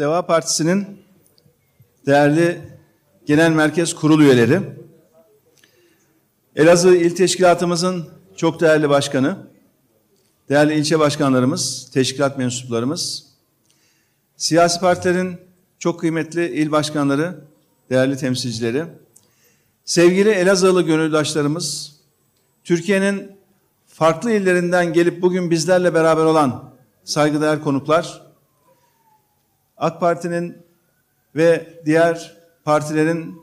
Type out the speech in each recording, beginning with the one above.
Deva Partisi'nin değerli genel merkez kurul üyeleri, Elazığ İl Teşkilatımızın çok değerli başkanı, değerli ilçe başkanlarımız, teşkilat mensuplarımız, siyasi partilerin çok kıymetli il başkanları, değerli temsilcileri, sevgili Elazığlı gönüldaşlarımız, Türkiye'nin farklı illerinden gelip bugün bizlerle beraber olan saygıdeğer konuklar, AK Parti'nin ve diğer partilerin,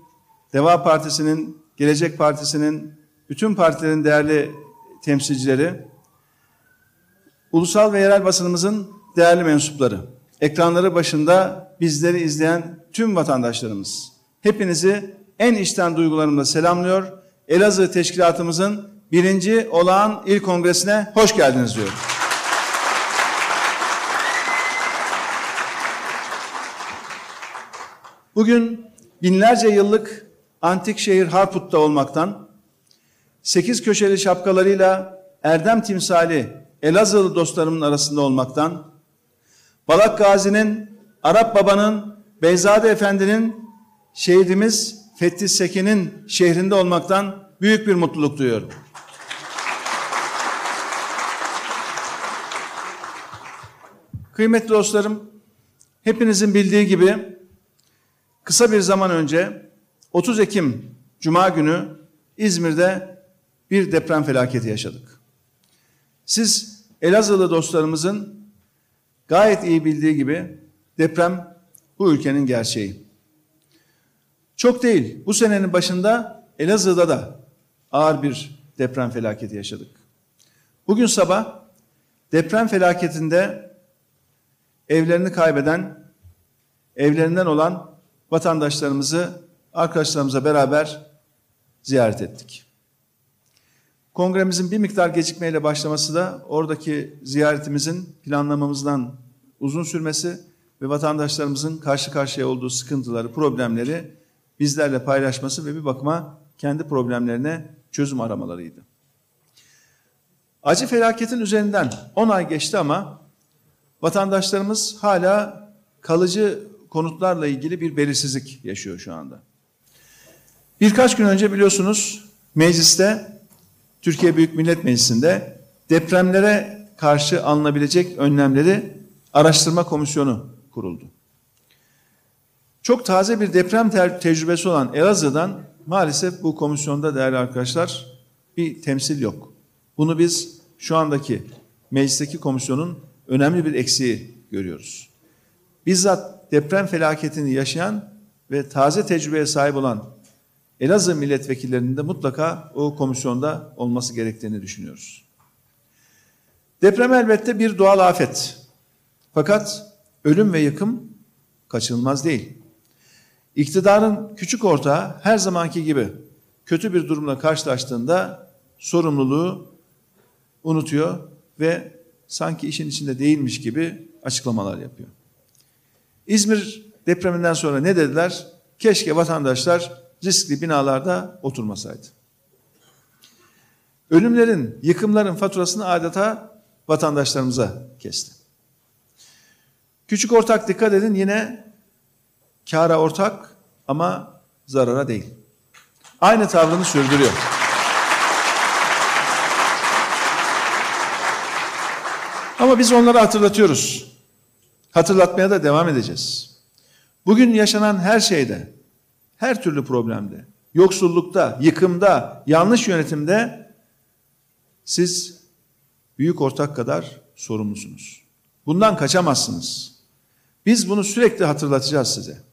Deva Partisi'nin, Gelecek Partisi'nin, bütün partilerin değerli temsilcileri, ulusal ve yerel basınımızın değerli mensupları, ekranları başında bizleri izleyen tüm vatandaşlarımız, hepinizi en içten duygularımla selamlıyor. Elazığ Teşkilatımızın birinci olağan il kongresine hoş geldiniz diyorum. Bugün binlerce yıllık antik şehir Harput'ta olmaktan, sekiz köşeli şapkalarıyla Erdem timsali Elazığlı dostlarımın arasında olmaktan, Balak Gazi'nin, Arap Baba'nın, Beyzade Efendi'nin, şehidimiz Fethi Sekin'in şehrinde olmaktan büyük bir mutluluk duyuyorum. Kıymetli dostlarım, hepinizin bildiği gibi kısa bir zaman önce 30 Ekim Cuma günü İzmir'de bir deprem felaketi yaşadık. Siz Elazığlı dostlarımızın gayet iyi bildiği gibi deprem bu ülkenin gerçeği. Çok değil, bu senenin başında Elazığ'da da ağır bir deprem felaketi yaşadık. Bugün sabah deprem felaketinde evlerini kaybeden, evlerinden olan vatandaşlarımızı, arkadaşlarımıza beraber ziyaret ettik. Kongremizin bir miktar gecikmeyle başlaması da oradaki ziyaretimizin planlamamızdan uzun sürmesi ve vatandaşlarımızın karşı karşıya olduğu sıkıntıları, problemleri bizlerle paylaşması ve bir bakıma kendi problemlerine çözüm aramalarıydı. Acı felaketin üzerinden 10 ay geçti ama vatandaşlarımız hala kalıcı konutlarla ilgili bir belirsizlik yaşıyor şu anda. Birkaç gün önce biliyorsunuz mecliste, Türkiye Büyük Millet Meclisi'nde depremlere karşı alınabilecek önlemleri araştırma komisyonu kuruldu. Çok taze bir deprem te tecrübesi olan Elazığ'dan maalesef bu komisyonda değerli arkadaşlar bir temsil yok. Bunu biz şu andaki meclisteki komisyonun önemli bir eksiği görüyoruz. Bizzat deprem felaketini yaşayan ve taze tecrübeye sahip olan Elazığ milletvekillerinin de mutlaka o komisyonda olması gerektiğini düşünüyoruz. Deprem elbette bir doğal afet. Fakat ölüm ve yıkım kaçınılmaz değil. İktidarın küçük ortağı her zamanki gibi kötü bir durumla karşılaştığında sorumluluğu unutuyor ve sanki işin içinde değilmiş gibi açıklamalar yapıyor. İzmir depreminden sonra ne dediler? Keşke vatandaşlar riskli binalarda oturmasaydı. Ölümlerin, yıkımların faturasını adeta vatandaşlarımıza kesti. Küçük ortak dikkat edin yine kâra ortak ama zarara değil. Aynı tavrını sürdürüyor. Ama biz onlara hatırlatıyoruz. Hatırlatmaya da devam edeceğiz. Bugün yaşanan her şeyde, her türlü problemde, yoksullukta, yıkımda, yanlış yönetimde siz büyük ortak kadar sorumlusunuz. Bundan kaçamazsınız. Biz bunu sürekli hatırlatacağız size.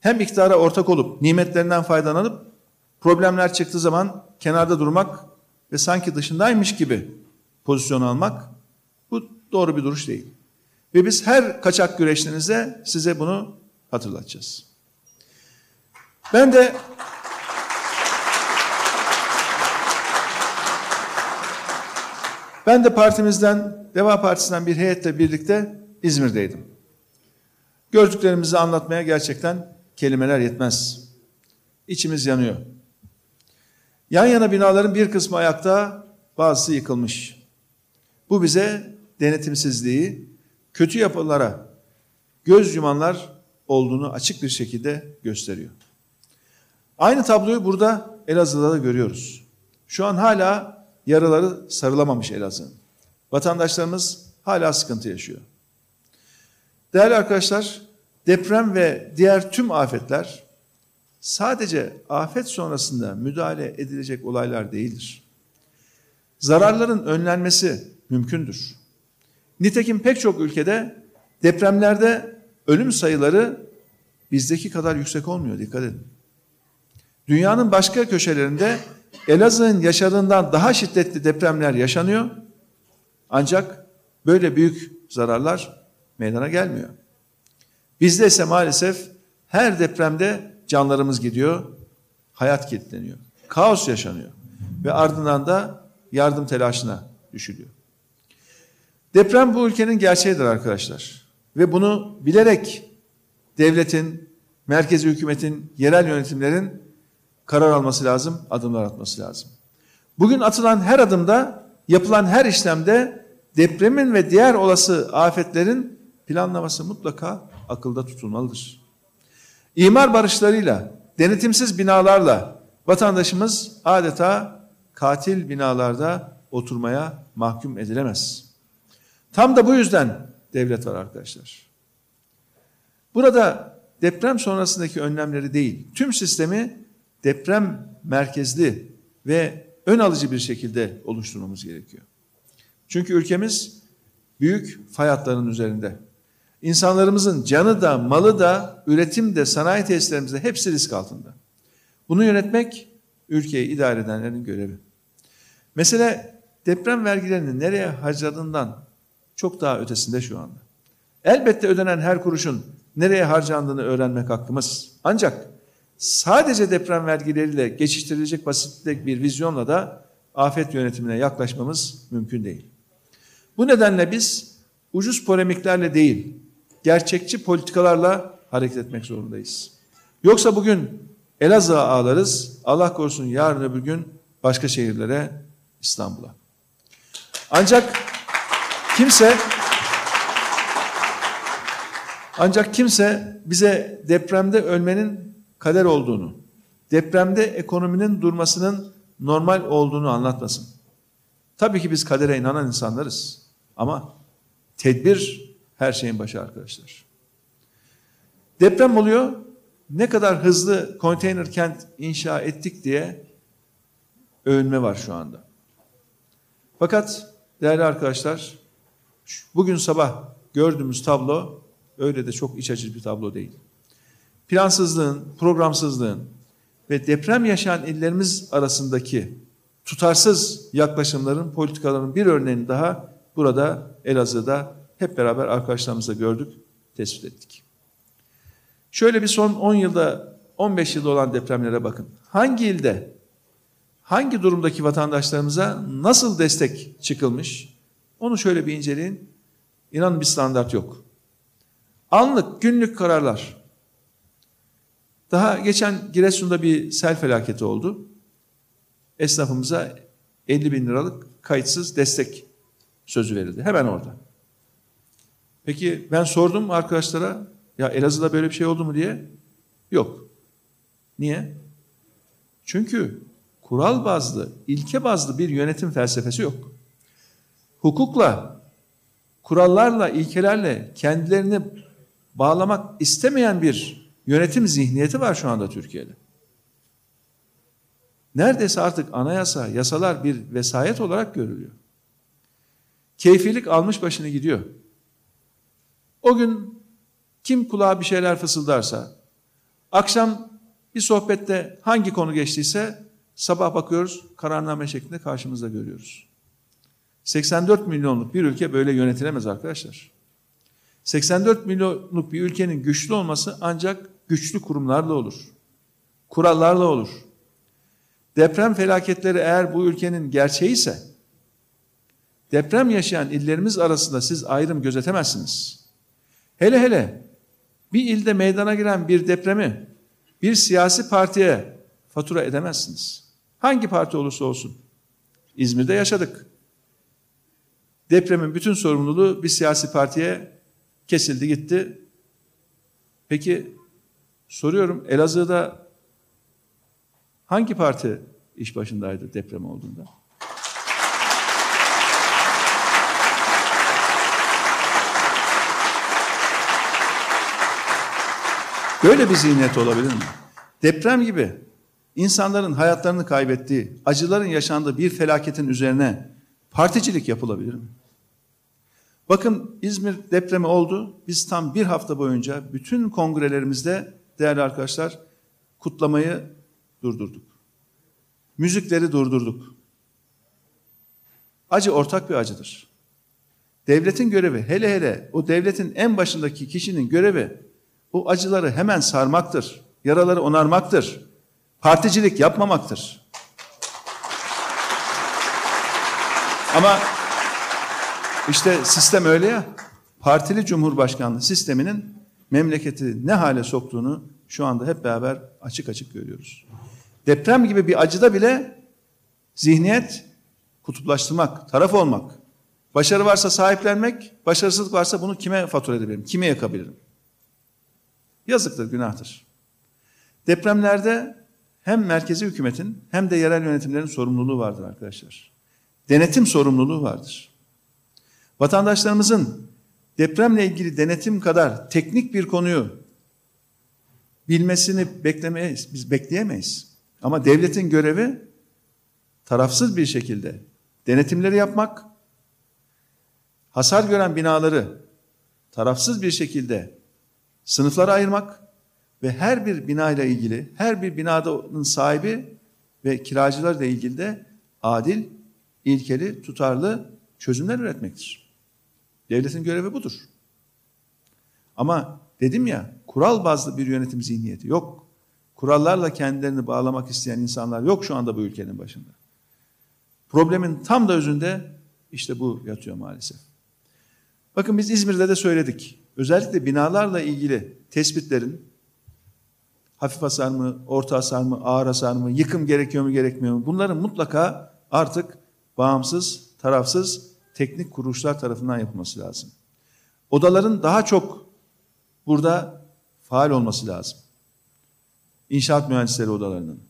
Hem iktidara ortak olup nimetlerinden faydalanıp problemler çıktığı zaman kenarda durmak ve sanki dışındaymış gibi pozisyon almak bu doğru bir duruş değil. Ve biz her kaçak güreşlerinizde size bunu hatırlatacağız. Ben de ben de partimizden, Deva Partisi'nden bir heyetle birlikte İzmir'deydim. Gördüklerimizi anlatmaya gerçekten kelimeler yetmez. İçimiz yanıyor. Yan yana binaların bir kısmı ayakta, bazısı yıkılmış. Bu bize denetimsizliği, kötü yapılara göz yumanlar olduğunu açık bir şekilde gösteriyor. Aynı tabloyu burada Elazığ'da da görüyoruz. Şu an hala yaraları sarılamamış Elazığ'ın. Vatandaşlarımız hala sıkıntı yaşıyor. Değerli arkadaşlar, deprem ve diğer tüm afetler sadece afet sonrasında müdahale edilecek olaylar değildir. Zararların önlenmesi mümkündür. Nitekim pek çok ülkede depremlerde ölüm sayıları bizdeki kadar yüksek olmuyor dikkat edin. Dünyanın başka köşelerinde Elazığ'ın yaşadığından daha şiddetli depremler yaşanıyor. Ancak böyle büyük zararlar meydana gelmiyor. Bizde ise maalesef her depremde canlarımız gidiyor, hayat kilitleniyor, kaos yaşanıyor ve ardından da yardım telaşına düşülüyor. Deprem bu ülkenin gerçeğidir arkadaşlar. Ve bunu bilerek devletin, merkezi hükümetin, yerel yönetimlerin karar alması lazım, adımlar atması lazım. Bugün atılan her adımda, yapılan her işlemde depremin ve diğer olası afetlerin planlaması mutlaka akılda tutulmalıdır. İmar barışlarıyla, denetimsiz binalarla vatandaşımız adeta katil binalarda oturmaya mahkum edilemez. Tam da bu yüzden devlet var arkadaşlar. Burada deprem sonrasındaki önlemleri değil, tüm sistemi deprem merkezli ve ön alıcı bir şekilde oluşturmamız gerekiyor. Çünkü ülkemiz büyük fay hatlarının üzerinde. İnsanlarımızın canı da, malı da, üretim de, sanayi tesislerimizde hepsi risk altında. Bunu yönetmek ülkeyi idare edenlerin görevi. Mesele deprem vergilerini nereye harcadığından çok daha ötesinde şu anda. Elbette ödenen her kuruşun nereye harcandığını öğrenmek hakkımız. Ancak sadece deprem vergileriyle geçiştirilecek basit bir vizyonla da afet yönetimine yaklaşmamız mümkün değil. Bu nedenle biz ucuz polemiklerle değil, gerçekçi politikalarla hareket etmek zorundayız. Yoksa bugün Elazığ'a ağlarız, Allah korusun yarın öbür gün başka şehirlere, İstanbul'a. Ancak kimse ancak kimse bize depremde ölmenin kader olduğunu, depremde ekonominin durmasının normal olduğunu anlatmasın. Tabii ki biz kadere inanan insanlarız. Ama tedbir her şeyin başı arkadaşlar. Deprem oluyor. Ne kadar hızlı konteyner kent inşa ettik diye övünme var şu anda. Fakat değerli arkadaşlar bugün sabah gördüğümüz tablo öyle de çok iç açıcı bir tablo değil. Plansızlığın, programsızlığın ve deprem yaşayan illerimiz arasındaki tutarsız yaklaşımların, politikaların bir örneğini daha burada Elazığ'da hep beraber arkadaşlarımızla gördük, tespit ettik. Şöyle bir son 10 yılda, 15 yılda olan depremlere bakın. Hangi ilde, hangi durumdaki vatandaşlarımıza nasıl destek çıkılmış? Onu şöyle bir inceleyin. İnanın bir standart yok. Anlık, günlük kararlar. Daha geçen Giresun'da bir sel felaketi oldu. Esnafımıza 50 bin liralık kayıtsız destek sözü verildi. Hemen orada. Peki ben sordum arkadaşlara ya Elazığ'da böyle bir şey oldu mu diye. Yok. Niye? Çünkü kural bazlı, ilke bazlı bir yönetim felsefesi yok. Hukukla, kurallarla, ilkelerle kendilerini bağlamak istemeyen bir yönetim zihniyeti var şu anda Türkiye'de. Neredeyse artık anayasa, yasalar bir vesayet olarak görülüyor. Keyfilik almış başını gidiyor. O gün kim kulağa bir şeyler fısıldarsa, akşam bir sohbette hangi konu geçtiyse sabah bakıyoruz kararname şeklinde karşımızda görüyoruz. 84 milyonluk bir ülke böyle yönetilemez arkadaşlar. 84 milyonluk bir ülkenin güçlü olması ancak güçlü kurumlarla olur. Kurallarla olur. Deprem felaketleri eğer bu ülkenin gerçeği ise deprem yaşayan illerimiz arasında siz ayrım gözetemezsiniz. Hele hele bir ilde meydana giren bir depremi bir siyasi partiye fatura edemezsiniz. Hangi parti olursa olsun. İzmir'de yaşadık. Depremin bütün sorumluluğu bir siyasi partiye kesildi gitti. Peki soruyorum Elazığ'da hangi parti iş başındaydı deprem olduğunda? Böyle bir zihniyet olabilir mi? Deprem gibi insanların hayatlarını kaybettiği, acıların yaşandığı bir felaketin üzerine particilik yapılabilir mi? Bakın İzmir depremi oldu. Biz tam bir hafta boyunca bütün kongrelerimizde değerli arkadaşlar kutlamayı durdurduk. Müzikleri durdurduk. Acı ortak bir acıdır. Devletin görevi hele hele o devletin en başındaki kişinin görevi o acıları hemen sarmaktır. Yaraları onarmaktır. Particilik yapmamaktır. Ama işte sistem öyle ya. Partili cumhurbaşkanlığı sisteminin memleketi ne hale soktuğunu şu anda hep beraber açık açık görüyoruz. Deprem gibi bir acıda bile zihniyet kutuplaştırmak, taraf olmak. Başarı varsa sahiplenmek, başarısızlık varsa bunu kime fatura edebilirim, kime yakabilirim? Yazıktır, günahtır. Depremlerde hem merkezi hükümetin hem de yerel yönetimlerin sorumluluğu vardır arkadaşlar. Denetim sorumluluğu vardır. Vatandaşlarımızın depremle ilgili denetim kadar teknik bir konuyu bilmesini beklemeyiz. Biz bekleyemeyiz. Ama devletin görevi tarafsız bir şekilde denetimleri yapmak, hasar gören binaları tarafsız bir şekilde sınıflara ayırmak ve her bir binayla ilgili, her bir binanın sahibi ve kiracılarla ilgili de adil, ilkeli, tutarlı çözümler üretmektir. Devletin görevi budur. Ama dedim ya, kural bazlı bir yönetim zihniyeti yok. Kurallarla kendilerini bağlamak isteyen insanlar yok şu anda bu ülkenin başında. Problemin tam da özünde işte bu yatıyor maalesef. Bakın biz İzmir'de de söyledik. Özellikle binalarla ilgili tespitlerin hafif hasar mı, orta hasar mı, ağır hasar mı, yıkım gerekiyor mu, gerekmiyor mu? Bunların mutlaka artık bağımsız, tarafsız teknik kuruluşlar tarafından yapılması lazım. Odaların daha çok burada faal olması lazım. İnşaat mühendisleri odalarının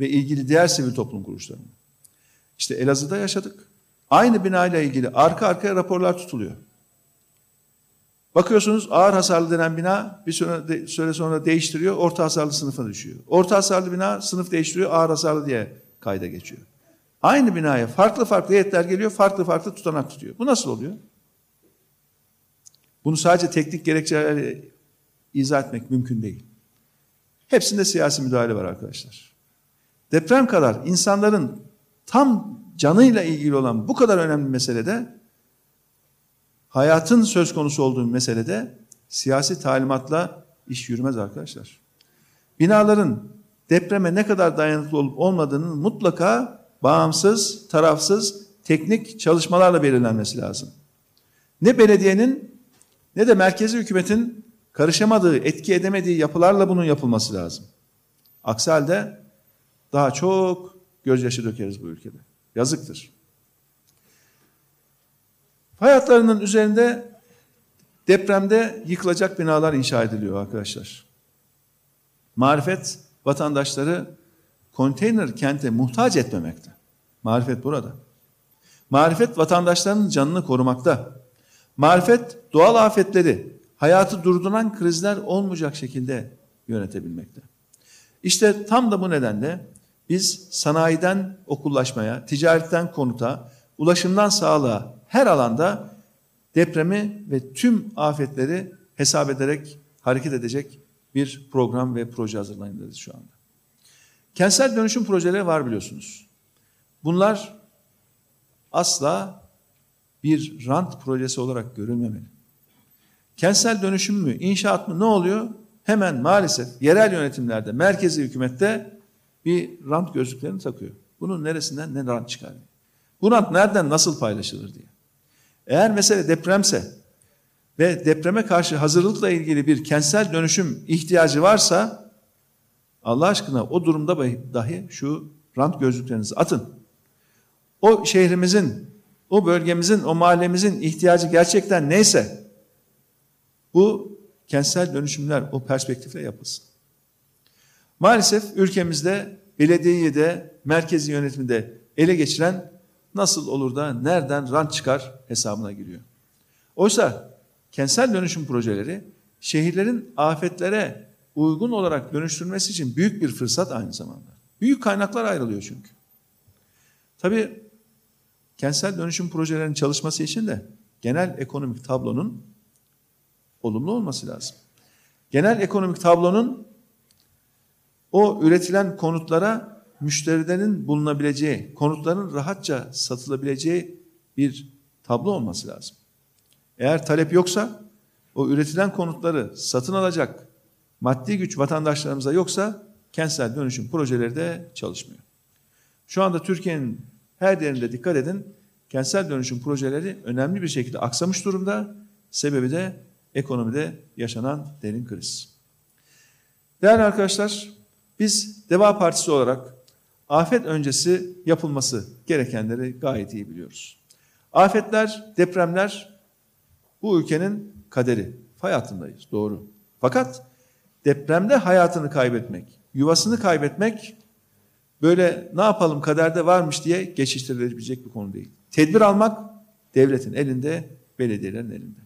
ve ilgili diğer sivil toplum kuruluşlarının. İşte Elazığ'da yaşadık. Aynı binayla ilgili arka arkaya raporlar tutuluyor. Bakıyorsunuz ağır hasarlı denen bina bir süre, sonra değiştiriyor, orta hasarlı sınıfa düşüyor. Orta hasarlı bina sınıf değiştiriyor, ağır hasarlı diye kayda geçiyor. Aynı binaya farklı farklı heyetler geliyor, farklı farklı tutanak tutuyor. Bu nasıl oluyor? Bunu sadece teknik gerekçelerle izah etmek mümkün değil. Hepsinde siyasi müdahale var arkadaşlar. Deprem kadar insanların tam canıyla ilgili olan bu kadar önemli meselede hayatın söz konusu olduğu meselede siyasi talimatla iş yürümez arkadaşlar. Binaların depreme ne kadar dayanıklı olup olmadığının mutlaka bağımsız, tarafsız, teknik çalışmalarla belirlenmesi lazım. Ne belediyenin ne de merkezi hükümetin karışamadığı, etki edemediği yapılarla bunun yapılması lazım. Aksi halde daha çok gözyaşı dökeriz bu ülkede. Yazıktır. Hayatlarının üzerinde depremde yıkılacak binalar inşa ediliyor arkadaşlar. Marifet vatandaşları konteyner kente muhtaç etmemekte. Marifet burada. Marifet vatandaşlarının canını korumakta. Marifet doğal afetleri, hayatı durduran krizler olmayacak şekilde yönetebilmekte. İşte tam da bu nedenle biz sanayiden okullaşmaya, ticaretten konuta, ulaşımdan sağlığa her alanda depremi ve tüm afetleri hesap ederek hareket edecek bir program ve proje hazırlayındayız şu anda. Kentsel dönüşüm projeleri var biliyorsunuz. Bunlar asla bir rant projesi olarak görülmemeli. Kentsel dönüşüm mü, inşaat mı ne oluyor? Hemen maalesef yerel yönetimlerde, merkezi hükümette bir rant gözlüklerini takıyor. Bunun neresinden ne rant çıkar? Bu rant nereden nasıl paylaşılır diye. Eğer mesele depremse ve depreme karşı hazırlıkla ilgili bir kentsel dönüşüm ihtiyacı varsa Allah aşkına o durumda dahi şu rant gözlüklerinizi atın. O şehrimizin, o bölgemizin, o mahallemizin ihtiyacı gerçekten neyse bu kentsel dönüşümler o perspektifle yapılsın. Maalesef ülkemizde belediyeyi de merkezi yönetimde ele geçiren nasıl olur da nereden rant çıkar hesabına giriyor. Oysa kentsel dönüşüm projeleri şehirlerin afetlere uygun olarak dönüştürülmesi için büyük bir fırsat aynı zamanda. Büyük kaynaklar ayrılıyor çünkü. Tabii kentsel dönüşüm projelerinin çalışması için de genel ekonomik tablonun olumlu olması lazım. Genel ekonomik tablonun o üretilen konutlara müşterilerin bulunabileceği, konutların rahatça satılabileceği bir tablo olması lazım. Eğer talep yoksa o üretilen konutları satın alacak maddi güç vatandaşlarımıza yoksa kentsel dönüşüm projeleri de çalışmıyor. Şu anda Türkiye'nin her yerinde dikkat edin kentsel dönüşüm projeleri önemli bir şekilde aksamış durumda. Sebebi de ekonomide yaşanan derin kriz. Değerli arkadaşlar, biz Deva Partisi olarak afet öncesi yapılması gerekenleri gayet iyi biliyoruz. Afetler, depremler bu ülkenin kaderi. Fay hattındayız, doğru. Fakat depremde hayatını kaybetmek, yuvasını kaybetmek böyle ne yapalım kaderde varmış diye geçiştirilebilecek bir konu değil. Tedbir almak devletin elinde, belediyelerin elinde.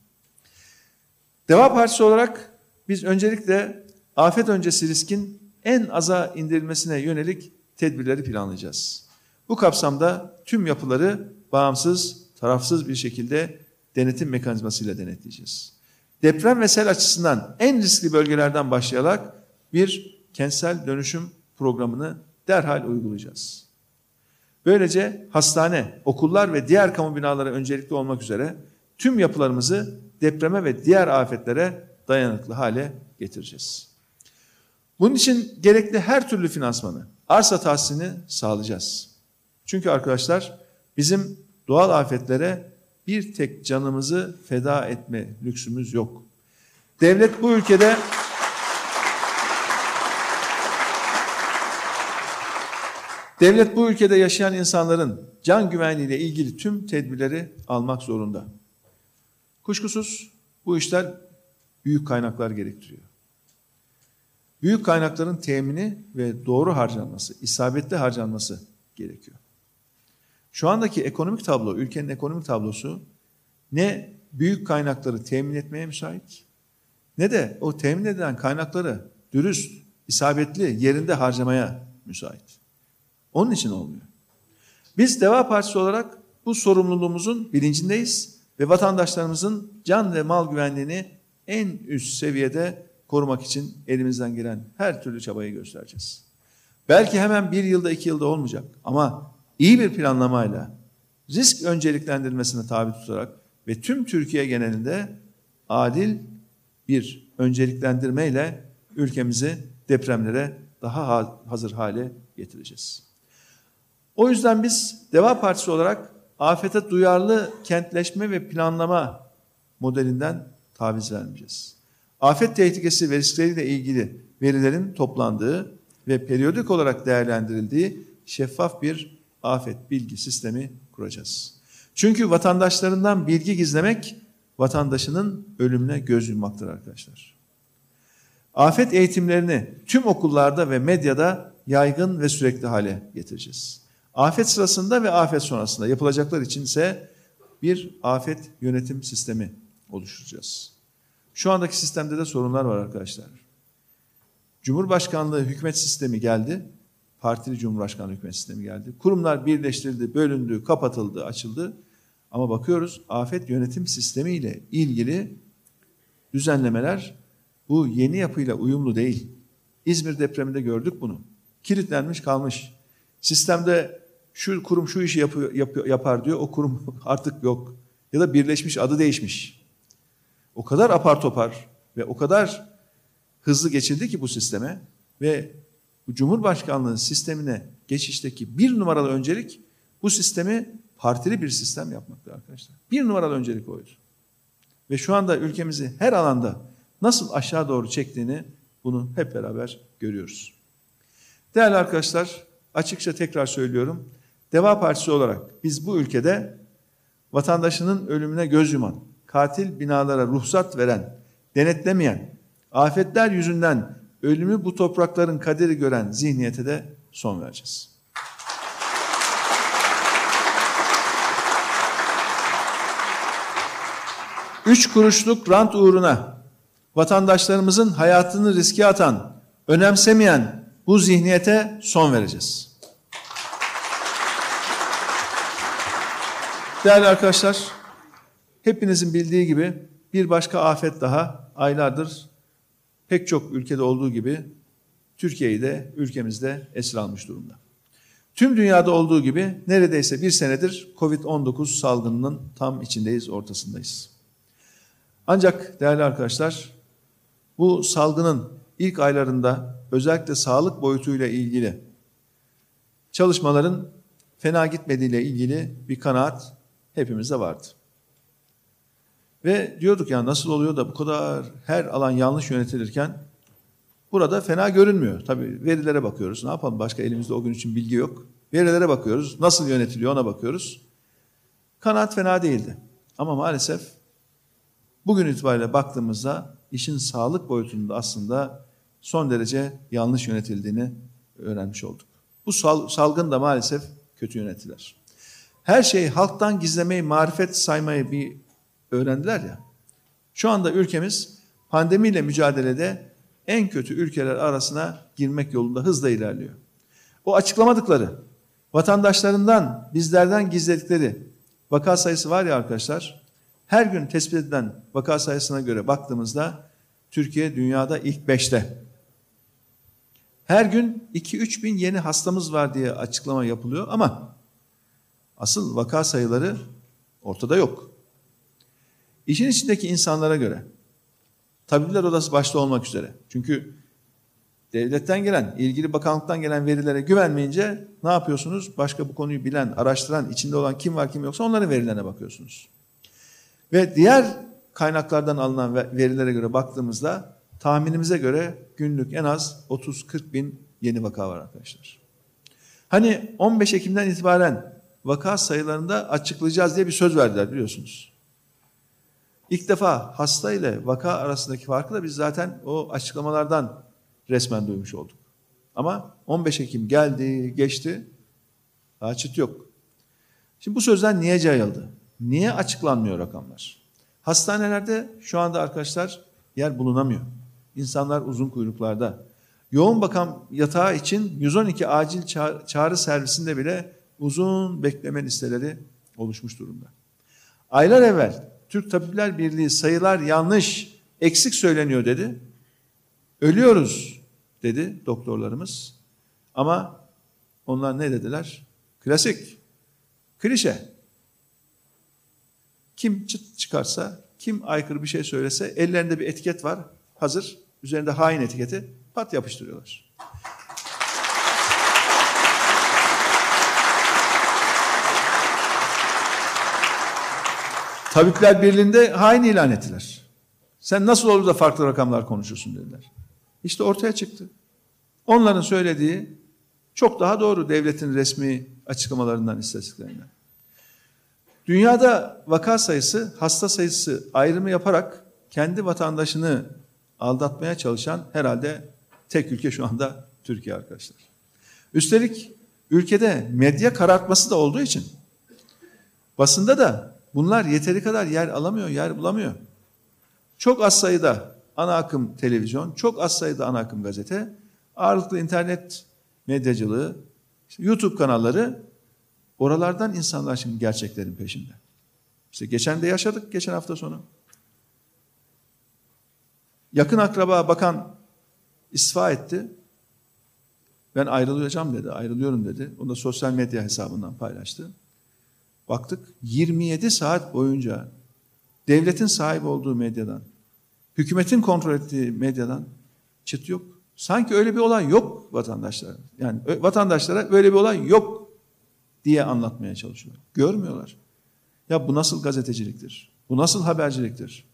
Deva Partisi olarak biz öncelikle afet öncesi riskin en aza indirilmesine yönelik tedbirleri planlayacağız. Bu kapsamda tüm yapıları bağımsız, tarafsız bir şekilde denetim mekanizmasıyla denetleyeceğiz. Deprem ve sel açısından en riskli bölgelerden başlayarak bir kentsel dönüşüm programını derhal uygulayacağız. Böylece hastane, okullar ve diğer kamu binaları öncelikli olmak üzere tüm yapılarımızı depreme ve diğer afetlere dayanıklı hale getireceğiz. Bunun için gerekli her türlü finansmanı, arsa tahsisini sağlayacağız. Çünkü arkadaşlar bizim doğal afetlere bir tek canımızı feda etme lüksümüz yok. Devlet bu ülkede Devlet bu ülkede yaşayan insanların can güvenliğiyle ilgili tüm tedbirleri almak zorunda. Kuşkusuz bu işler büyük kaynaklar gerektiriyor. Büyük kaynakların temini ve doğru harcanması, isabetli harcanması gerekiyor. Şu andaki ekonomik tablo, ülkenin ekonomik tablosu ne büyük kaynakları temin etmeye müsait ne de o temin edilen kaynakları dürüst, isabetli yerinde harcamaya müsait. Onun için olmuyor. Biz Deva Partisi olarak bu sorumluluğumuzun bilincindeyiz ve vatandaşlarımızın can ve mal güvenliğini en üst seviyede korumak için elimizden gelen her türlü çabayı göstereceğiz. Belki hemen bir yılda iki yılda olmayacak ama iyi bir planlamayla risk önceliklendirilmesine tabi tutarak ve tüm Türkiye genelinde adil bir önceliklendirmeyle ülkemizi depremlere daha hazır hale getireceğiz. O yüzden biz Deva Partisi olarak afete duyarlı kentleşme ve planlama modelinden taviz vermeyeceğiz. Afet tehlikesi ve riskleriyle ilgili verilerin toplandığı ve periyodik olarak değerlendirildiği şeffaf bir afet bilgi sistemi kuracağız. Çünkü vatandaşlarından bilgi gizlemek vatandaşının ölümüne göz yummaktır arkadaşlar. Afet eğitimlerini tüm okullarda ve medyada yaygın ve sürekli hale getireceğiz. Afet sırasında ve afet sonrasında yapılacaklar için ise bir afet yönetim sistemi oluşturacağız. Şu andaki sistemde de sorunlar var arkadaşlar. Cumhurbaşkanlığı hükümet sistemi geldi. Partili Cumhurbaşkanlığı hükümet sistemi geldi. Kurumlar birleştirildi, bölündü, kapatıldı, açıldı. Ama bakıyoruz afet yönetim sistemi ile ilgili düzenlemeler bu yeni yapıyla uyumlu değil. İzmir depreminde gördük bunu. Kilitlenmiş kalmış. Sistemde şu kurum şu işi yapıyor, yapıyor, yapar diyor. O kurum artık yok. Ya da birleşmiş adı değişmiş. O kadar apar topar ve o kadar hızlı geçildi ki bu sisteme ve bu Cumhurbaşkanlığı sistemine geçişteki bir numaralı öncelik bu sistemi partili bir sistem yapmaktır arkadaşlar. Bir numaralı öncelik oydu. Ve şu anda ülkemizi her alanda nasıl aşağı doğru çektiğini bunu hep beraber görüyoruz. Değerli arkadaşlar açıkça tekrar söylüyorum. Deva Partisi olarak biz bu ülkede vatandaşının ölümüne göz yuman, katil binalara ruhsat veren, denetlemeyen, afetler yüzünden ölümü bu toprakların kaderi gören zihniyete de son vereceğiz. Üç kuruşluk rant uğruna vatandaşlarımızın hayatını riske atan, önemsemeyen bu zihniyete son vereceğiz. Değerli arkadaşlar, hepinizin bildiği gibi bir başka afet daha aylardır pek çok ülkede olduğu gibi Türkiye'yi de ülkemizde esir almış durumda. Tüm dünyada olduğu gibi neredeyse bir senedir Covid-19 salgınının tam içindeyiz, ortasındayız. Ancak değerli arkadaşlar, bu salgının ilk aylarında özellikle sağlık boyutuyla ilgili çalışmaların fena gitmediğiyle ilgili bir kanaat hepimizde vardı. Ve diyorduk ya nasıl oluyor da bu kadar her alan yanlış yönetilirken burada fena görünmüyor. Tabii verilere bakıyoruz. Ne yapalım başka elimizde o gün için bilgi yok. Verilere bakıyoruz. Nasıl yönetiliyor ona bakıyoruz. Kanaat fena değildi. Ama maalesef bugün itibariyle baktığımızda işin sağlık boyutunda aslında son derece yanlış yönetildiğini öğrenmiş olduk. Bu salgın da maalesef kötü yönetiler. Her şeyi halktan gizlemeyi, marifet saymayı bir öğrendiler ya. Şu anda ülkemiz pandemiyle mücadelede en kötü ülkeler arasına girmek yolunda hızla ilerliyor. O açıklamadıkları, vatandaşlarından, bizlerden gizledikleri vaka sayısı var ya arkadaşlar, her gün tespit edilen vaka sayısına göre baktığımızda Türkiye dünyada ilk beşte. Her gün 2-3 bin yeni hastamız var diye açıklama yapılıyor ama asıl vaka sayıları ortada yok. İşin içindeki insanlara göre, tabipler odası başta olmak üzere. Çünkü devletten gelen, ilgili bakanlıktan gelen verilere güvenmeyince ne yapıyorsunuz? Başka bu konuyu bilen, araştıran, içinde olan kim var kim yoksa onların verilerine bakıyorsunuz. Ve diğer kaynaklardan alınan verilere göre baktığımızda tahminimize göre günlük en az 30-40 bin yeni vaka var arkadaşlar. Hani 15 Ekim'den itibaren vaka sayılarında açıklayacağız diye bir söz verdiler biliyorsunuz. İlk defa hasta ile vaka arasındaki farkı da biz zaten o açıklamalardan resmen duymuş olduk. Ama 15 Ekim geldi, geçti, daha çıt yok. Şimdi bu sözler niye yayıldı? Niye açıklanmıyor rakamlar? Hastanelerde şu anda arkadaşlar yer bulunamıyor. İnsanlar uzun kuyruklarda. Yoğun bakım yatağı için 112 acil çağrı servisinde bile uzun bekleme listeleri oluşmuş durumda. Aylar evvel Türk Tabipler Birliği sayılar yanlış, eksik söyleniyor dedi. Ölüyoruz dedi doktorlarımız. Ama onlar ne dediler? Klasik, klişe. Kim çıt çıkarsa, kim aykırı bir şey söylese ellerinde bir etiket var, hazır. Üzerinde hain etiketi pat yapıştırıyorlar. Tabipler Birliği'nde hain ilan ettiler. Sen nasıl olur da farklı rakamlar konuşuyorsun dediler. İşte ortaya çıktı. Onların söylediği çok daha doğru devletin resmi açıklamalarından, istatistiklerinden. Dünyada vaka sayısı, hasta sayısı ayrımı yaparak kendi vatandaşını aldatmaya çalışan herhalde tek ülke şu anda Türkiye arkadaşlar. Üstelik ülkede medya karartması da olduğu için basında da Bunlar yeteri kadar yer alamıyor, yer bulamıyor. Çok az sayıda ana akım televizyon, çok az sayıda ana akım gazete, ağırlıklı internet medyacılığı, işte YouTube kanalları, oralardan insanlar şimdi gerçeklerin peşinde. İşte geçen de yaşadık, geçen hafta sonu. Yakın akraba bakan istifa etti. Ben ayrılacağım dedi, ayrılıyorum dedi. Onu da sosyal medya hesabından paylaştı. Baktık 27 saat boyunca devletin sahip olduğu medyadan, hükümetin kontrol ettiği medyadan çıt yok. Sanki öyle bir olay yok vatandaşlara. Yani vatandaşlara böyle bir olay yok diye anlatmaya çalışıyor. Görmüyorlar. Ya bu nasıl gazeteciliktir? Bu nasıl haberciliktir?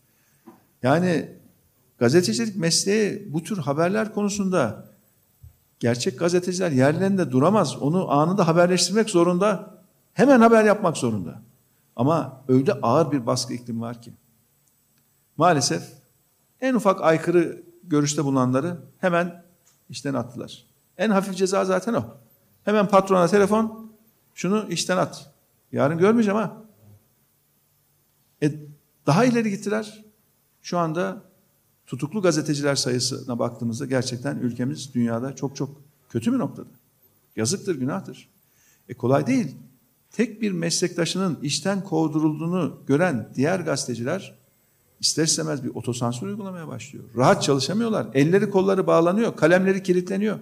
Yani gazetecilik mesleği bu tür haberler konusunda gerçek gazeteciler yerlerinde duramaz. Onu anında haberleştirmek zorunda. Hemen haber yapmak zorunda. Ama öyle ağır bir baskı iklim var ki. Maalesef en ufak aykırı görüşte bulunanları hemen işten attılar. En hafif ceza zaten o. Hemen patrona telefon, şunu işten at. Yarın görmeyeceğim ha. E, daha ileri gittiler. Şu anda tutuklu gazeteciler sayısına baktığımızda gerçekten ülkemiz dünyada çok çok kötü bir noktada. Yazıktır, günahtır. E kolay değil. Tek bir meslektaşının işten kovdurulduğunu gören diğer gazeteciler ister istemez bir otosansür uygulamaya başlıyor. Rahat çalışamıyorlar. Elleri kolları bağlanıyor. Kalemleri kilitleniyor.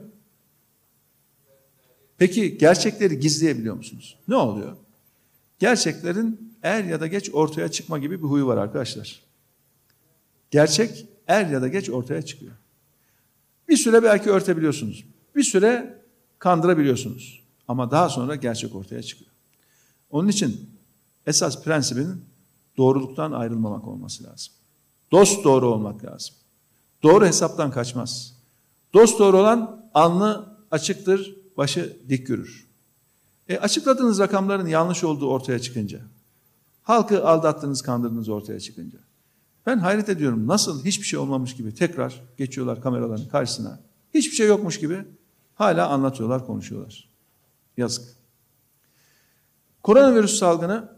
Peki gerçekleri gizleyebiliyor musunuz? Ne oluyor? Gerçeklerin er ya da geç ortaya çıkma gibi bir huyu var arkadaşlar. Gerçek er ya da geç ortaya çıkıyor. Bir süre belki örtebiliyorsunuz. Bir süre kandırabiliyorsunuz. Ama daha sonra gerçek ortaya çıkıyor. Onun için esas prensibin doğruluktan ayrılmamak olması lazım. Dost doğru olmak lazım. Doğru hesaptan kaçmaz. Dost doğru olan alnı açıktır, başı dik yürür. E açıkladığınız rakamların yanlış olduğu ortaya çıkınca, halkı aldattığınız, kandırdığınız ortaya çıkınca, ben hayret ediyorum nasıl hiçbir şey olmamış gibi tekrar geçiyorlar kameraların karşısına, hiçbir şey yokmuş gibi hala anlatıyorlar, konuşuyorlar. Yazık. Koronavirüs salgını,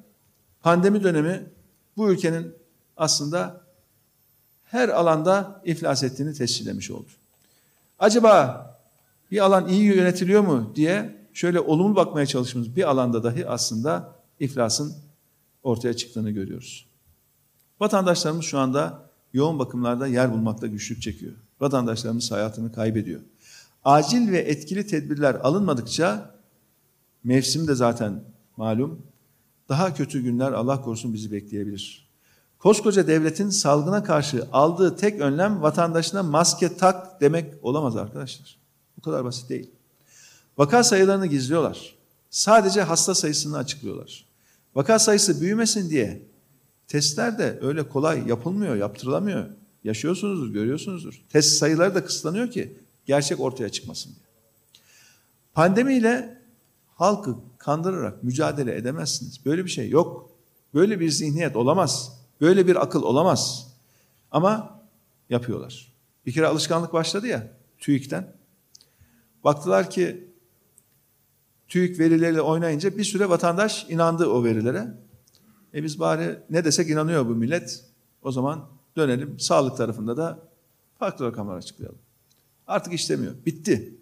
pandemi dönemi bu ülkenin aslında her alanda iflas ettiğini tescillemiş oldu. Acaba bir alan iyi yönetiliyor mu diye şöyle olumlu bakmaya çalıştığımız bir alanda dahi aslında iflasın ortaya çıktığını görüyoruz. Vatandaşlarımız şu anda yoğun bakımlarda yer bulmakta güçlük çekiyor. Vatandaşlarımız hayatını kaybediyor. Acil ve etkili tedbirler alınmadıkça mevsim de zaten malum daha kötü günler Allah korusun bizi bekleyebilir. Koskoca devletin salgına karşı aldığı tek önlem vatandaşına maske tak demek olamaz arkadaşlar. Bu kadar basit değil. Vaka sayılarını gizliyorlar. Sadece hasta sayısını açıklıyorlar. Vaka sayısı büyümesin diye testler de öyle kolay yapılmıyor, yaptırılamıyor. Yaşıyorsunuzdur, görüyorsunuzdur. Test sayıları da kısıtlanıyor ki gerçek ortaya çıkmasın diye. Pandemiyle halkı kandırarak mücadele edemezsiniz. Böyle bir şey yok. Böyle bir zihniyet olamaz. Böyle bir akıl olamaz. Ama yapıyorlar. Bir kere alışkanlık başladı ya TÜİK'ten. Baktılar ki TÜİK verileriyle oynayınca bir süre vatandaş inandı o verilere. E biz bari ne desek inanıyor bu millet. O zaman dönelim sağlık tarafında da farklı rakamlar açıklayalım. Artık işlemiyor. Bitti.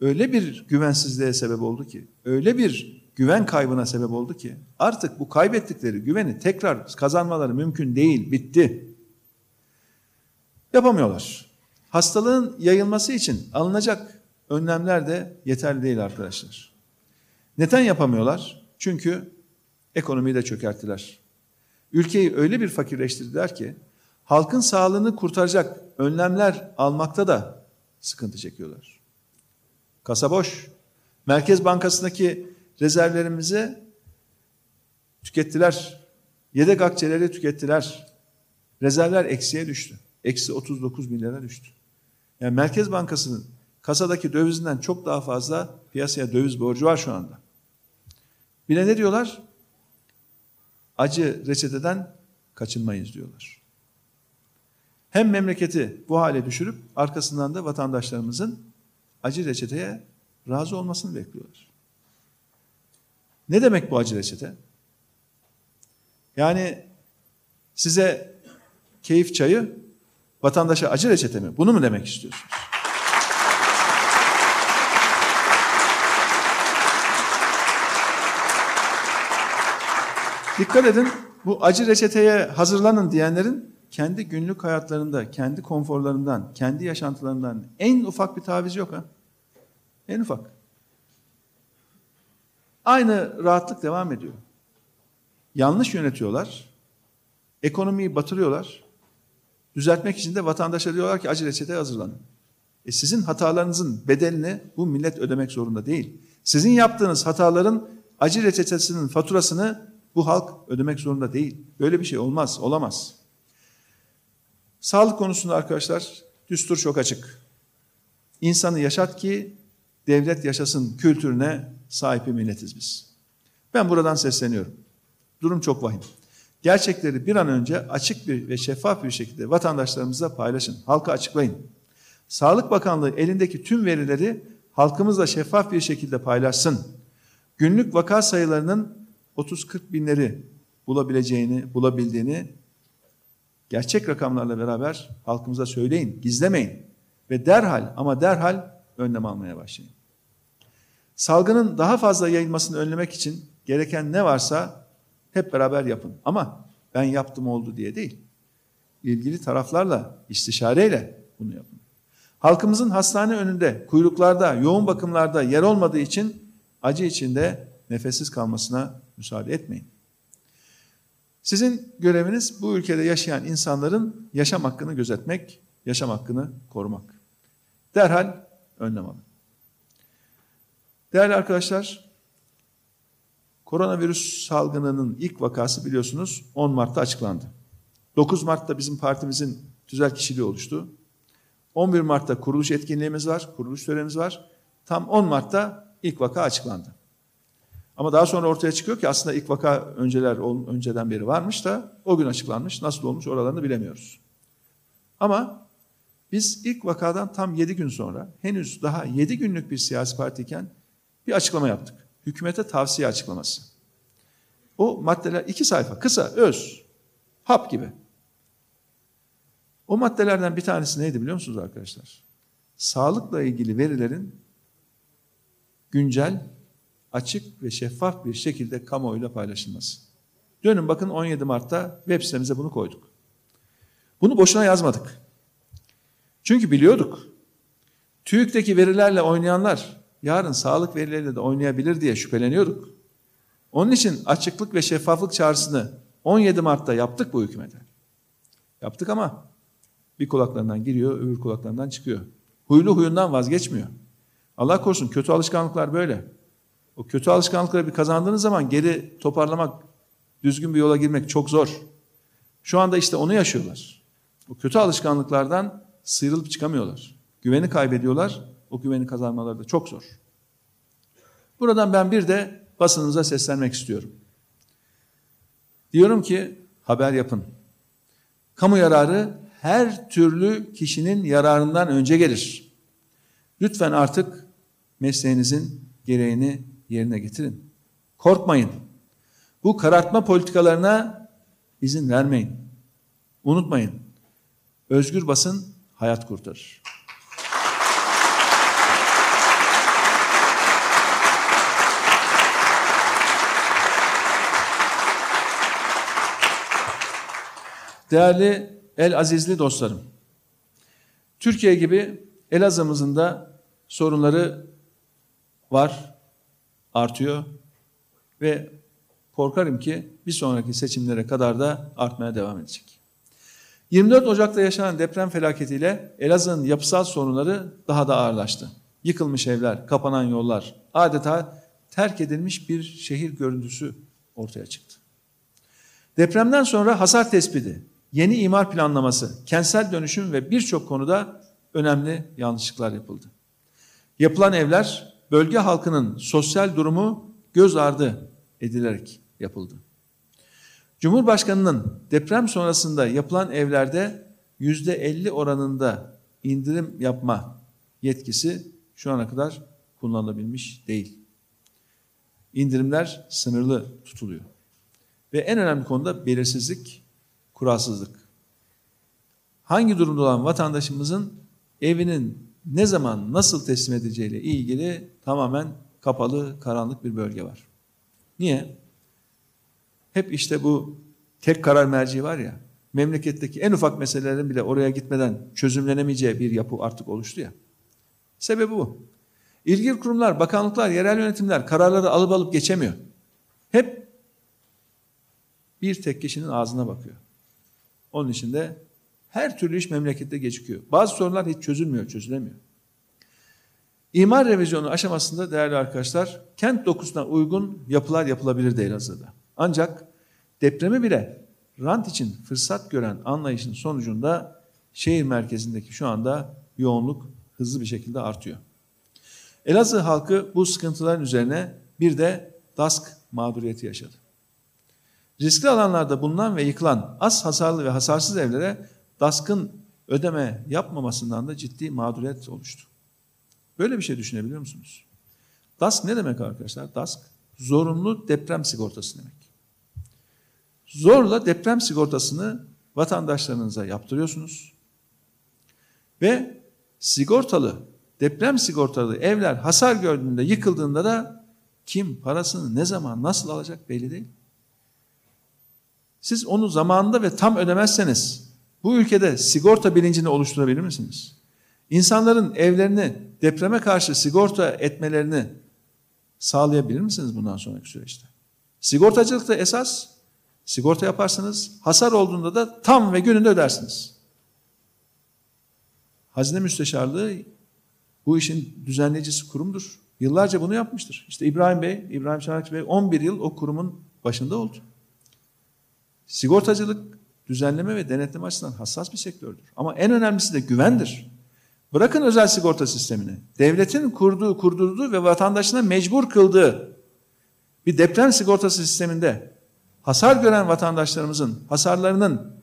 Öyle bir güvensizliğe sebep oldu ki, öyle bir güven kaybına sebep oldu ki artık bu kaybettikleri güveni tekrar kazanmaları mümkün değil. Bitti. Yapamıyorlar. Hastalığın yayılması için alınacak önlemler de yeterli değil arkadaşlar. Neden yapamıyorlar? Çünkü ekonomiyi de çökerttiler. Ülkeyi öyle bir fakirleştirdiler ki halkın sağlığını kurtaracak önlemler almakta da sıkıntı çekiyorlar. Kasa boş. Merkez Bankası'ndaki rezervlerimizi tükettiler. Yedek akçeleri tükettiler. Rezervler eksiye düştü. Eksi 39 milyara düştü. Yani Merkez Bankası'nın kasadaki dövizinden çok daha fazla piyasaya döviz borcu var şu anda. Bir de ne diyorlar? Acı reçeteden kaçınmayız diyorlar. Hem memleketi bu hale düşürüp arkasından da vatandaşlarımızın acı reçeteye razı olmasını bekliyorlar. Ne demek bu acı reçete? Yani size keyif çayı, vatandaşa acı reçete mi? Bunu mu demek istiyorsunuz? Dikkat edin bu acı reçeteye hazırlanın diyenlerin kendi günlük hayatlarında, kendi konforlarından, kendi yaşantılarından en ufak bir taviz yok ha. En ufak. Aynı rahatlık devam ediyor. Yanlış yönetiyorlar. Ekonomiyi batırıyorlar. Düzeltmek için de vatandaşa diyorlar ki acı reçete hazırlanın. E sizin hatalarınızın bedelini bu millet ödemek zorunda değil. Sizin yaptığınız hataların acı reçetesinin faturasını bu halk ödemek zorunda değil. Böyle bir şey olmaz, olamaz. Sağlık konusunda arkadaşlar düstur çok açık. İnsanı yaşat ki devlet yaşasın kültürüne sahip bir milletiz biz. Ben buradan sesleniyorum. Durum çok vahim. Gerçekleri bir an önce açık bir ve şeffaf bir şekilde vatandaşlarımızla paylaşın, halka açıklayın. Sağlık Bakanlığı elindeki tüm verileri halkımızla şeffaf bir şekilde paylaşsın. Günlük vaka sayılarının 30-40 binleri bulabileceğini, bulabildiğini gerçek rakamlarla beraber halkımıza söyleyin, gizlemeyin ve derhal ama derhal önlem almaya başlayın. Salgının daha fazla yayılmasını önlemek için gereken ne varsa hep beraber yapın. Ama ben yaptım oldu diye değil. İlgili taraflarla, istişareyle bunu yapın. Halkımızın hastane önünde, kuyruklarda, yoğun bakımlarda yer olmadığı için acı içinde nefessiz kalmasına müsaade etmeyin. Sizin göreviniz bu ülkede yaşayan insanların yaşam hakkını gözetmek, yaşam hakkını korumak. Derhal önlem alın. Değerli arkadaşlar, koronavirüs salgınının ilk vakası biliyorsunuz 10 Mart'ta açıklandı. 9 Mart'ta bizim partimizin tüzel kişiliği oluştu. 11 Mart'ta kuruluş etkinliğimiz var, kuruluş törenimiz var. Tam 10 Mart'ta ilk vaka açıklandı. Ama daha sonra ortaya çıkıyor ki aslında ilk vaka önceler önceden beri varmış da o gün açıklanmış. Nasıl olmuş oralarını bilemiyoruz. Ama biz ilk vakadan tam 7 gün sonra henüz daha 7 günlük bir siyasi partiyken bir açıklama yaptık. Hükümete tavsiye açıklaması. O maddeler iki sayfa, kısa, öz, hap gibi. O maddelerden bir tanesi neydi biliyor musunuz arkadaşlar? Sağlıkla ilgili verilerin güncel, açık ve şeffaf bir şekilde kamuoyuyla paylaşılması. Dönün bakın 17 Mart'ta web sitemize bunu koyduk. Bunu boşuna yazmadık. Çünkü biliyorduk. TÜİK'teki verilerle oynayanlar yarın sağlık verileriyle de oynayabilir diye şüpheleniyorduk. Onun için açıklık ve şeffaflık çağrısını 17 Mart'ta yaptık bu hükümete. Yaptık ama bir kulaklarından giriyor, öbür kulaklarından çıkıyor. Huylu huyundan vazgeçmiyor. Allah korusun kötü alışkanlıklar böyle. O kötü alışkanlıkları bir kazandığınız zaman geri toparlamak, düzgün bir yola girmek çok zor. Şu anda işte onu yaşıyorlar. O kötü alışkanlıklardan sıyrılıp çıkamıyorlar. Güveni kaybediyorlar. O güveni kazanmaları da çok zor. Buradan ben bir de basınıza seslenmek istiyorum. Diyorum ki haber yapın. Kamu yararı her türlü kişinin yararından önce gelir. Lütfen artık mesleğinizin gereğini yerine getirin. Korkmayın. Bu karartma politikalarına izin vermeyin. Unutmayın. Özgür basın hayat kurtarır. Değerli El Azizli dostlarım, Türkiye gibi Elazığ'ımızın da sorunları var, artıyor ve korkarım ki bir sonraki seçimlere kadar da artmaya devam edecek. 24 Ocak'ta yaşanan deprem felaketiyle Elazığ'ın yapısal sorunları daha da ağırlaştı. Yıkılmış evler, kapanan yollar, adeta terk edilmiş bir şehir görüntüsü ortaya çıktı. Depremden sonra hasar tespiti, yeni imar planlaması, kentsel dönüşüm ve birçok konuda önemli yanlışlıklar yapıldı. Yapılan evler bölge halkının sosyal durumu göz ardı edilerek yapıldı. Cumhurbaşkanının deprem sonrasında yapılan evlerde yüzde elli oranında indirim yapma yetkisi şu ana kadar kullanılabilmiş değil. İndirimler sınırlı tutuluyor. Ve en önemli konuda belirsizlik, kuralsızlık. Hangi durumda olan vatandaşımızın evinin ne zaman nasıl teslim edeceğiyle ilgili tamamen kapalı, karanlık bir bölge var. Niye? Hep işte bu tek karar merci var ya, memleketteki en ufak meselelerin bile oraya gitmeden çözümlenemeyeceği bir yapı artık oluştu ya. Sebebi bu. İlgili kurumlar, bakanlıklar, yerel yönetimler kararları alıp alıp geçemiyor. Hep bir tek kişinin ağzına bakıyor. Onun için de her türlü iş memlekette gecikiyor. Bazı sorunlar hiç çözülmüyor, çözülemiyor. İmar revizyonu aşamasında değerli arkadaşlar, kent dokusuna uygun yapılar yapılabilir de Elazığ'da. Ancak depremi bile rant için fırsat gören anlayışın sonucunda şehir merkezindeki şu anda yoğunluk hızlı bir şekilde artıyor. Elazığ halkı bu sıkıntıların üzerine bir de DASK mağduriyeti yaşadı. Riskli alanlarda bulunan ve yıkılan az hasarlı ve hasarsız evlere DASK'ın ödeme yapmamasından da ciddi mağduriyet oluştu. Böyle bir şey düşünebiliyor musunuz? DASK ne demek arkadaşlar? DASK zorunlu deprem sigortası demek. Zorla deprem sigortasını vatandaşlarınıza yaptırıyorsunuz. Ve sigortalı, deprem sigortalı evler hasar gördüğünde, yıkıldığında da kim parasını ne zaman nasıl alacak belli değil. Siz onu zamanında ve tam ödemezseniz bu ülkede sigorta bilincini oluşturabilir misiniz? İnsanların evlerini depreme karşı sigorta etmelerini sağlayabilir misiniz bundan sonraki süreçte? Sigortacılıkta esas sigorta yaparsınız. Hasar olduğunda da tam ve gününde ödersiniz. Hazine Müsteşarlığı bu işin düzenleyicisi kurumdur. Yıllarca bunu yapmıştır. İşte İbrahim Bey, İbrahim Çanakçı Bey 11 yıl o kurumun başında oldu. Sigortacılık düzenleme ve denetleme açısından hassas bir sektördür. Ama en önemlisi de güvendir. Bırakın özel sigorta sistemini. Devletin kurduğu, kurdurduğu ve vatandaşına mecbur kıldığı bir deprem sigortası sisteminde hasar gören vatandaşlarımızın hasarlarının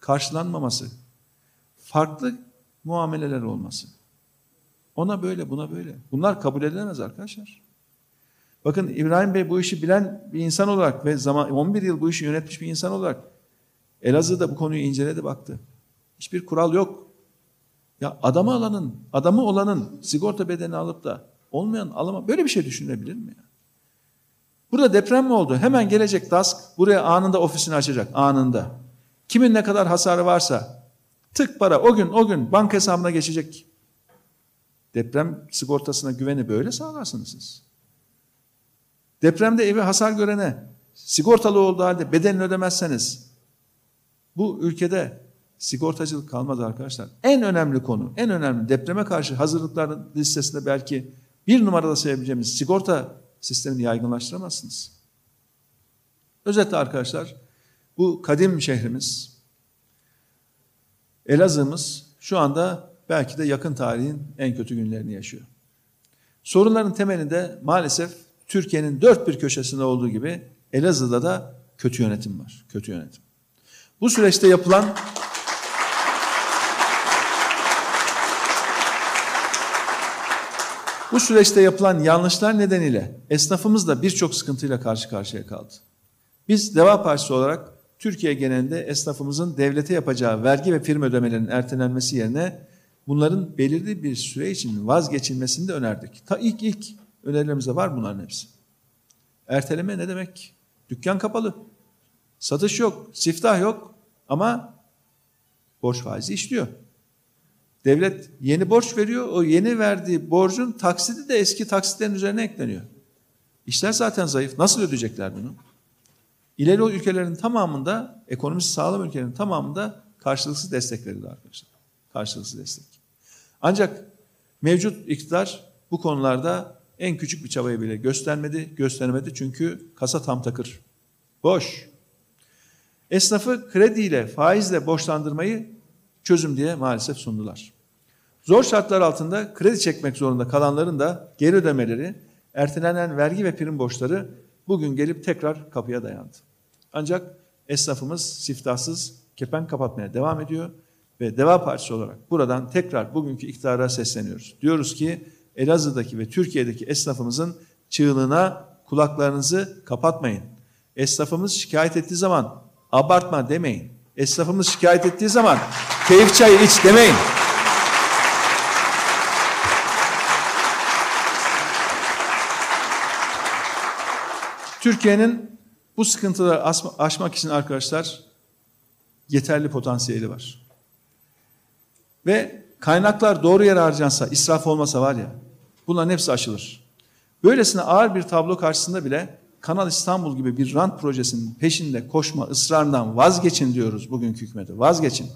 karşılanmaması, farklı muameleler olması. Ona böyle, buna böyle. Bunlar kabul edilemez arkadaşlar. Bakın İbrahim Bey bu işi bilen bir insan olarak ve zaman 11 yıl bu işi yönetmiş bir insan olarak Elazığ'da bu konuyu inceledi baktı. Hiçbir kural yok. Ya adamı alanın, adamı olanın sigorta bedeni alıp da olmayan alama böyle bir şey düşünebilir mi ya? Burada deprem mi oldu? Hemen gelecek DASK buraya anında ofisini açacak anında. Kimin ne kadar hasarı varsa tık para o gün o gün banka hesabına geçecek. Deprem sigortasına güveni böyle sağlarsınız siz. Depremde evi hasar görene sigortalı olduğu halde bedelini ödemezseniz bu ülkede sigortacılık kalmaz arkadaşlar. En önemli konu, en önemli depreme karşı hazırlıkların listesinde belki bir numarada sayabileceğimiz sigorta sistemini yaygınlaştıramazsınız. Özetle arkadaşlar bu kadim şehrimiz, Elazığ'ımız şu anda belki de yakın tarihin en kötü günlerini yaşıyor. Sorunların temelinde maalesef Türkiye'nin dört bir köşesinde olduğu gibi Elazığ'da da kötü yönetim var. Kötü yönetim. Bu süreçte yapılan Bu süreçte yapılan yanlışlar nedeniyle esnafımız da birçok sıkıntıyla karşı karşıya kaldı. Biz Deva Partisi olarak Türkiye genelinde esnafımızın devlete yapacağı vergi ve prim ödemelerinin ertelenmesi yerine bunların belirli bir süre için vazgeçilmesini de önerdik. Ta ilk ilk önerilerimizde var bunların hepsi. Erteleme ne demek? Dükkan kapalı. Satış yok, siftah yok ama borç faizi işliyor. Devlet yeni borç veriyor. O yeni verdiği borcun taksidi de eski taksitlerin üzerine ekleniyor. İşler zaten zayıf. Nasıl ödeyecekler bunu? İleri ülkelerin tamamında, ekonomisi sağlam ülkelerin tamamında karşılıksız destek verildi arkadaşlar. Karşılıksız destek. Ancak mevcut iktidar bu konularda en küçük bir çabayı bile göstermedi, göstermedi çünkü kasa tam takır. Boş. Esnafı krediyle, faizle borçlandırmayı çözüm diye maalesef sundular. Zor şartlar altında kredi çekmek zorunda kalanların da geri ödemeleri, ertelenen vergi ve prim borçları bugün gelip tekrar kapıya dayandı. Ancak esnafımız siftahsız kepen kapatmaya devam ediyor ve Deva Partisi olarak buradan tekrar bugünkü iktidara sesleniyoruz. Diyoruz ki Elazığ'daki ve Türkiye'deki esnafımızın çığlığına kulaklarınızı kapatmayın. Esnafımız şikayet ettiği zaman abartma demeyin. Esnafımız şikayet ettiği zaman keyif çayı iç demeyin. Türkiye'nin bu sıkıntıları aşmak için arkadaşlar yeterli potansiyeli var. Ve kaynaklar doğru yere harcansa, israf olmasa var ya, bunların hepsi aşılır. Böylesine ağır bir tablo karşısında bile Kanal İstanbul gibi bir rant projesinin peşinde koşma ısrarından vazgeçin diyoruz bugünkü hükümete. Vazgeçin.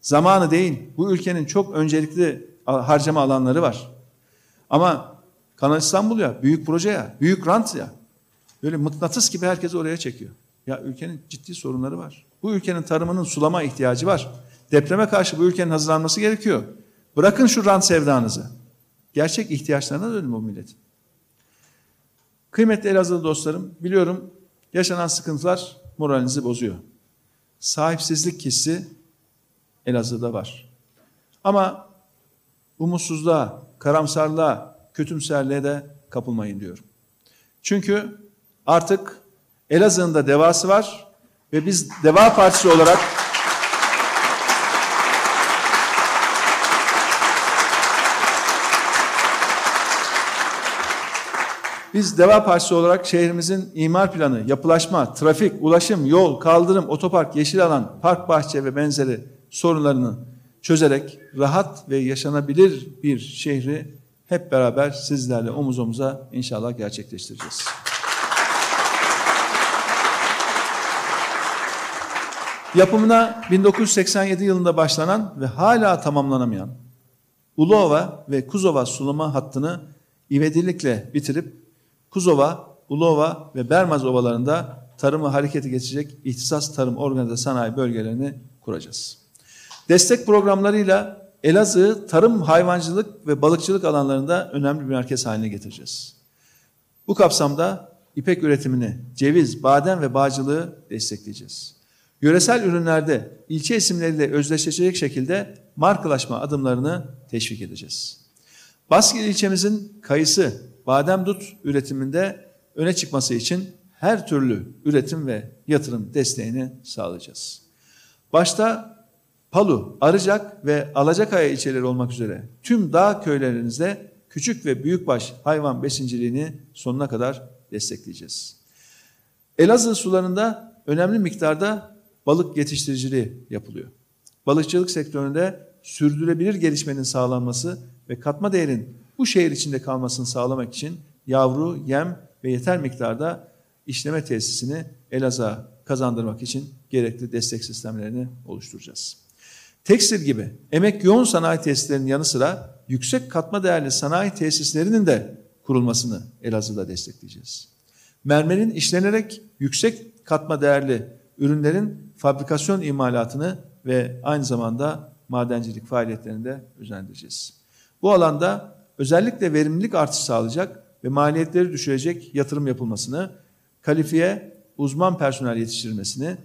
Zamanı değil. Bu ülkenin çok öncelikli harcama alanları var. Ama Kanal İstanbul ya, büyük proje ya, büyük rant ya. Böyle mıknatıs gibi herkes oraya çekiyor. Ya ülkenin ciddi sorunları var. Bu ülkenin tarımının sulama ihtiyacı var. Depreme karşı bu ülkenin hazırlanması gerekiyor. Bırakın şu rant sevdanızı. Gerçek ihtiyaçlarına dönün bu milletin. Kıymetli Elazığlı dostlarım, biliyorum Yaşanan sıkıntılar moralinizi bozuyor. Sahipsizlik hissi Elazığ'da var. Ama umutsuzluğa, karamsarlığa, kötümserliğe de kapılmayın diyorum. Çünkü artık Elazığ'ın da devası var ve biz Deva Partisi olarak Biz Deva Partisi olarak şehrimizin imar planı, yapılaşma, trafik, ulaşım, yol, kaldırım, otopark, yeşil alan, park bahçe ve benzeri sorunlarını çözerek rahat ve yaşanabilir bir şehri hep beraber sizlerle omuz omuza inşallah gerçekleştireceğiz. Yapımına 1987 yılında başlanan ve hala tamamlanamayan Ulova ve Kuzova sulama hattını ivedilikle bitirip Kuzova, Ulova ve Bermaz ovalarında tarımı harekete geçecek ihtisas tarım organize sanayi bölgelerini kuracağız. Destek programlarıyla Elazığ tarım, hayvancılık ve balıkçılık alanlarında önemli bir merkez haline getireceğiz. Bu kapsamda ipek üretimini, ceviz, badem ve bağcılığı destekleyeceğiz. Yöresel ürünlerde ilçe isimleriyle özdeşleşecek şekilde markalaşma adımlarını teşvik edeceğiz. Baskil ilçemizin kayısı, badem dut üretiminde öne çıkması için her türlü üretim ve yatırım desteğini sağlayacağız. Başta Palu, Arıcak ve Alacakaya ilçeleri olmak üzere tüm dağ köylerinizde küçük ve büyükbaş hayvan besinciliğini sonuna kadar destekleyeceğiz. Elazığ sularında önemli miktarda balık yetiştiriciliği yapılıyor. Balıkçılık sektöründe sürdürülebilir gelişmenin sağlanması ve katma değerin bu şehir içinde kalmasını sağlamak için yavru, yem ve yeter miktarda işleme tesisini Elazığ'a kazandırmak için gerekli destek sistemlerini oluşturacağız. Tekstil gibi emek yoğun sanayi tesislerinin yanı sıra yüksek katma değerli sanayi tesislerinin de kurulmasını Elazığ'da destekleyeceğiz. Mermerin işlenerek yüksek katma değerli ürünlerin fabrikasyon imalatını ve aynı zamanda madencilik faaliyetlerini de özendireceğiz. Bu alanda özellikle verimlilik artışı sağlayacak ve maliyetleri düşürecek yatırım yapılmasını, kalifiye uzman personel yetiştirilmesini,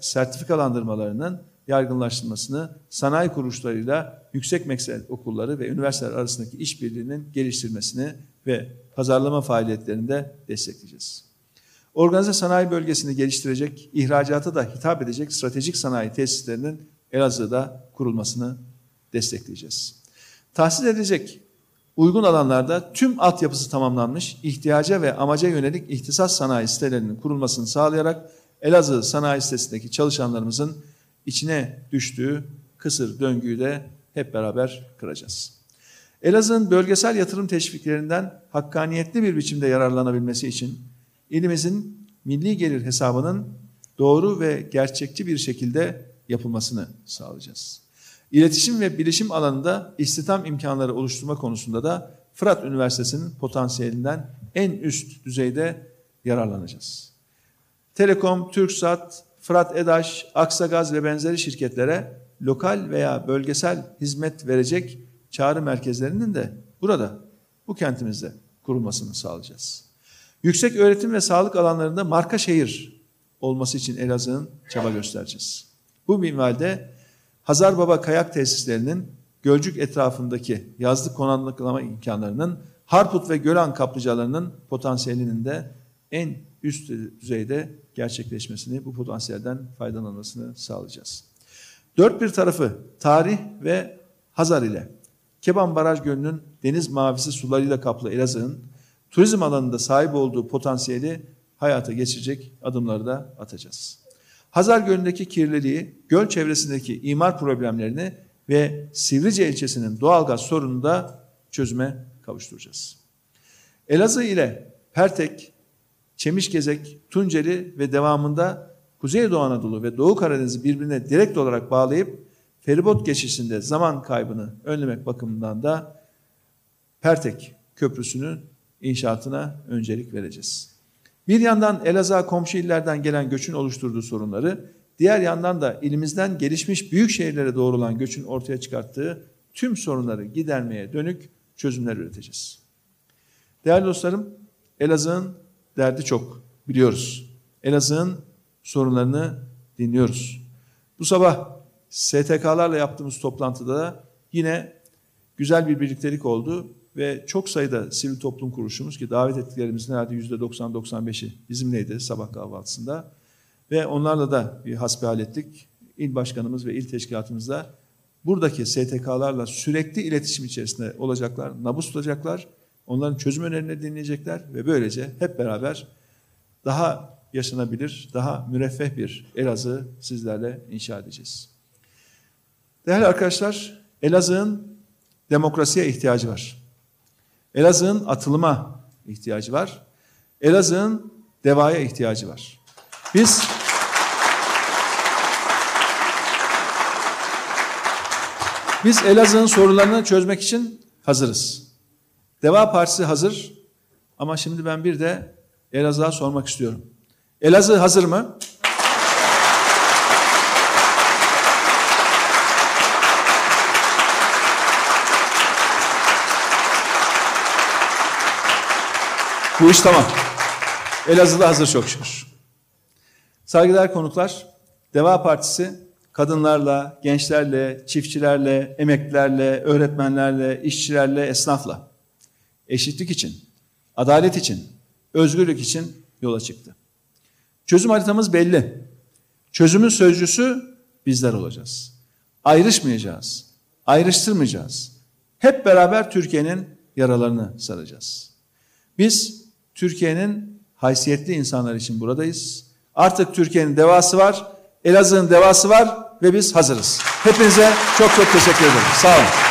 sertifikalandırmalarının yaygınlaştırmasını, sanayi kuruluşlarıyla yüksek meslek okulları ve üniversiteler arasındaki işbirliğinin geliştirmesini ve pazarlama faaliyetlerini de destekleyeceğiz. Organize sanayi bölgesini geliştirecek, ihracata da hitap edecek stratejik sanayi tesislerinin Elazığ'da kurulmasını destekleyeceğiz. Tahsis edilecek uygun alanlarda tüm altyapısı tamamlanmış, ihtiyaca ve amaca yönelik ihtisas sanayi sitelerinin kurulmasını sağlayarak Elazığ sanayi sitesindeki çalışanlarımızın içine düştüğü kısır döngüyü de hep beraber kıracağız. Elazığ'ın bölgesel yatırım teşviklerinden hakkaniyetli bir biçimde yararlanabilmesi için ilimizin milli gelir hesabının doğru ve gerçekçi bir şekilde yapılmasını sağlayacağız. İletişim ve bilişim alanında istihdam imkanları oluşturma konusunda da Fırat Üniversitesi'nin potansiyelinden en üst düzeyde yararlanacağız. Telekom, TürkSat, Fırat Edaş, Aksagaz ve benzeri şirketlere lokal veya bölgesel hizmet verecek çağrı merkezlerinin de burada, bu kentimizde kurulmasını sağlayacağız. Yüksek öğretim ve sağlık alanlarında marka şehir olması için Elazığ'ın çaba göstereceğiz. Bu minvalde Hazar Baba kayak tesislerinin Gölcük etrafındaki yazlık konaklama imkanlarının Harput ve Gölan kaplıcalarının potansiyelinin de en üst düzeyde gerçekleşmesini, bu potansiyelden faydalanmasını sağlayacağız. Dört bir tarafı tarih ve Hazar ile Keban Baraj Gölü'nün deniz mavisi sularıyla kaplı Elazığ'ın turizm alanında sahip olduğu potansiyeli hayata geçirecek adımları da atacağız. Hazar Gölü'ndeki kirliliği, göl çevresindeki imar problemlerini ve Sivrice ilçesinin doğalgaz sorununu da çözüme kavuşturacağız. Elazığ ile Pertek, Çemişgezek, Tunceli ve devamında Kuzeydoğu Anadolu ve Doğu Karadeniz'i birbirine direkt olarak bağlayıp feribot geçişinde zaman kaybını önlemek bakımından da Pertek Köprüsü'nün inşaatına öncelik vereceğiz. Bir yandan Elazığ komşu illerden gelen göçün oluşturduğu sorunları, diğer yandan da ilimizden gelişmiş büyük şehirlere doğrulan göçün ortaya çıkarttığı tüm sorunları gidermeye dönük çözümler üreteceğiz. Değerli dostlarım, Elazığ'ın derdi çok biliyoruz. Elazığ'ın sorunlarını dinliyoruz. Bu sabah STK'larla yaptığımız toplantıda da yine güzel bir birliktelik oldu ve çok sayıda sivil toplum kuruluşumuz ki davet ettiklerimizin herhalde %90-95'i bizimleydi sabah kahvaltısında ve onlarla da bir hasbihal ettik. İl başkanımız ve il teşkilatımızla buradaki STK'larla sürekli iletişim içerisinde olacaklar, nabız tutacaklar, onların çözüm önerilerini dinleyecekler ve böylece hep beraber daha yaşanabilir, daha müreffeh bir Elazığ sizlerle inşa edeceğiz. Değerli arkadaşlar, Elazığ'ın demokrasiye ihtiyacı var. Elazığ'ın atılıma ihtiyacı var. Elazığ'ın devaya ihtiyacı var. Biz Biz Elazığ'ın sorunlarını çözmek için hazırız. Deva Partisi hazır ama şimdi ben bir de Elazığ'a sormak istiyorum. Elazığ hazır mı? Bu iş tamam. Elazığ'da hazır çok şükür. Saygıdeğer konuklar, Deva Partisi kadınlarla, gençlerle, çiftçilerle, emeklilerle, öğretmenlerle, işçilerle, esnafla eşitlik için, adalet için, özgürlük için yola çıktı. Çözüm haritamız belli. Çözümün sözcüsü bizler olacağız. Ayrışmayacağız, ayrıştırmayacağız. Hep beraber Türkiye'nin yaralarını saracağız. Biz Türkiye'nin haysiyetli insanlar için buradayız. Artık Türkiye'nin devası var, Elazığ'ın devası var ve biz hazırız. Hepinize çok çok teşekkür ederim. Sağ olun.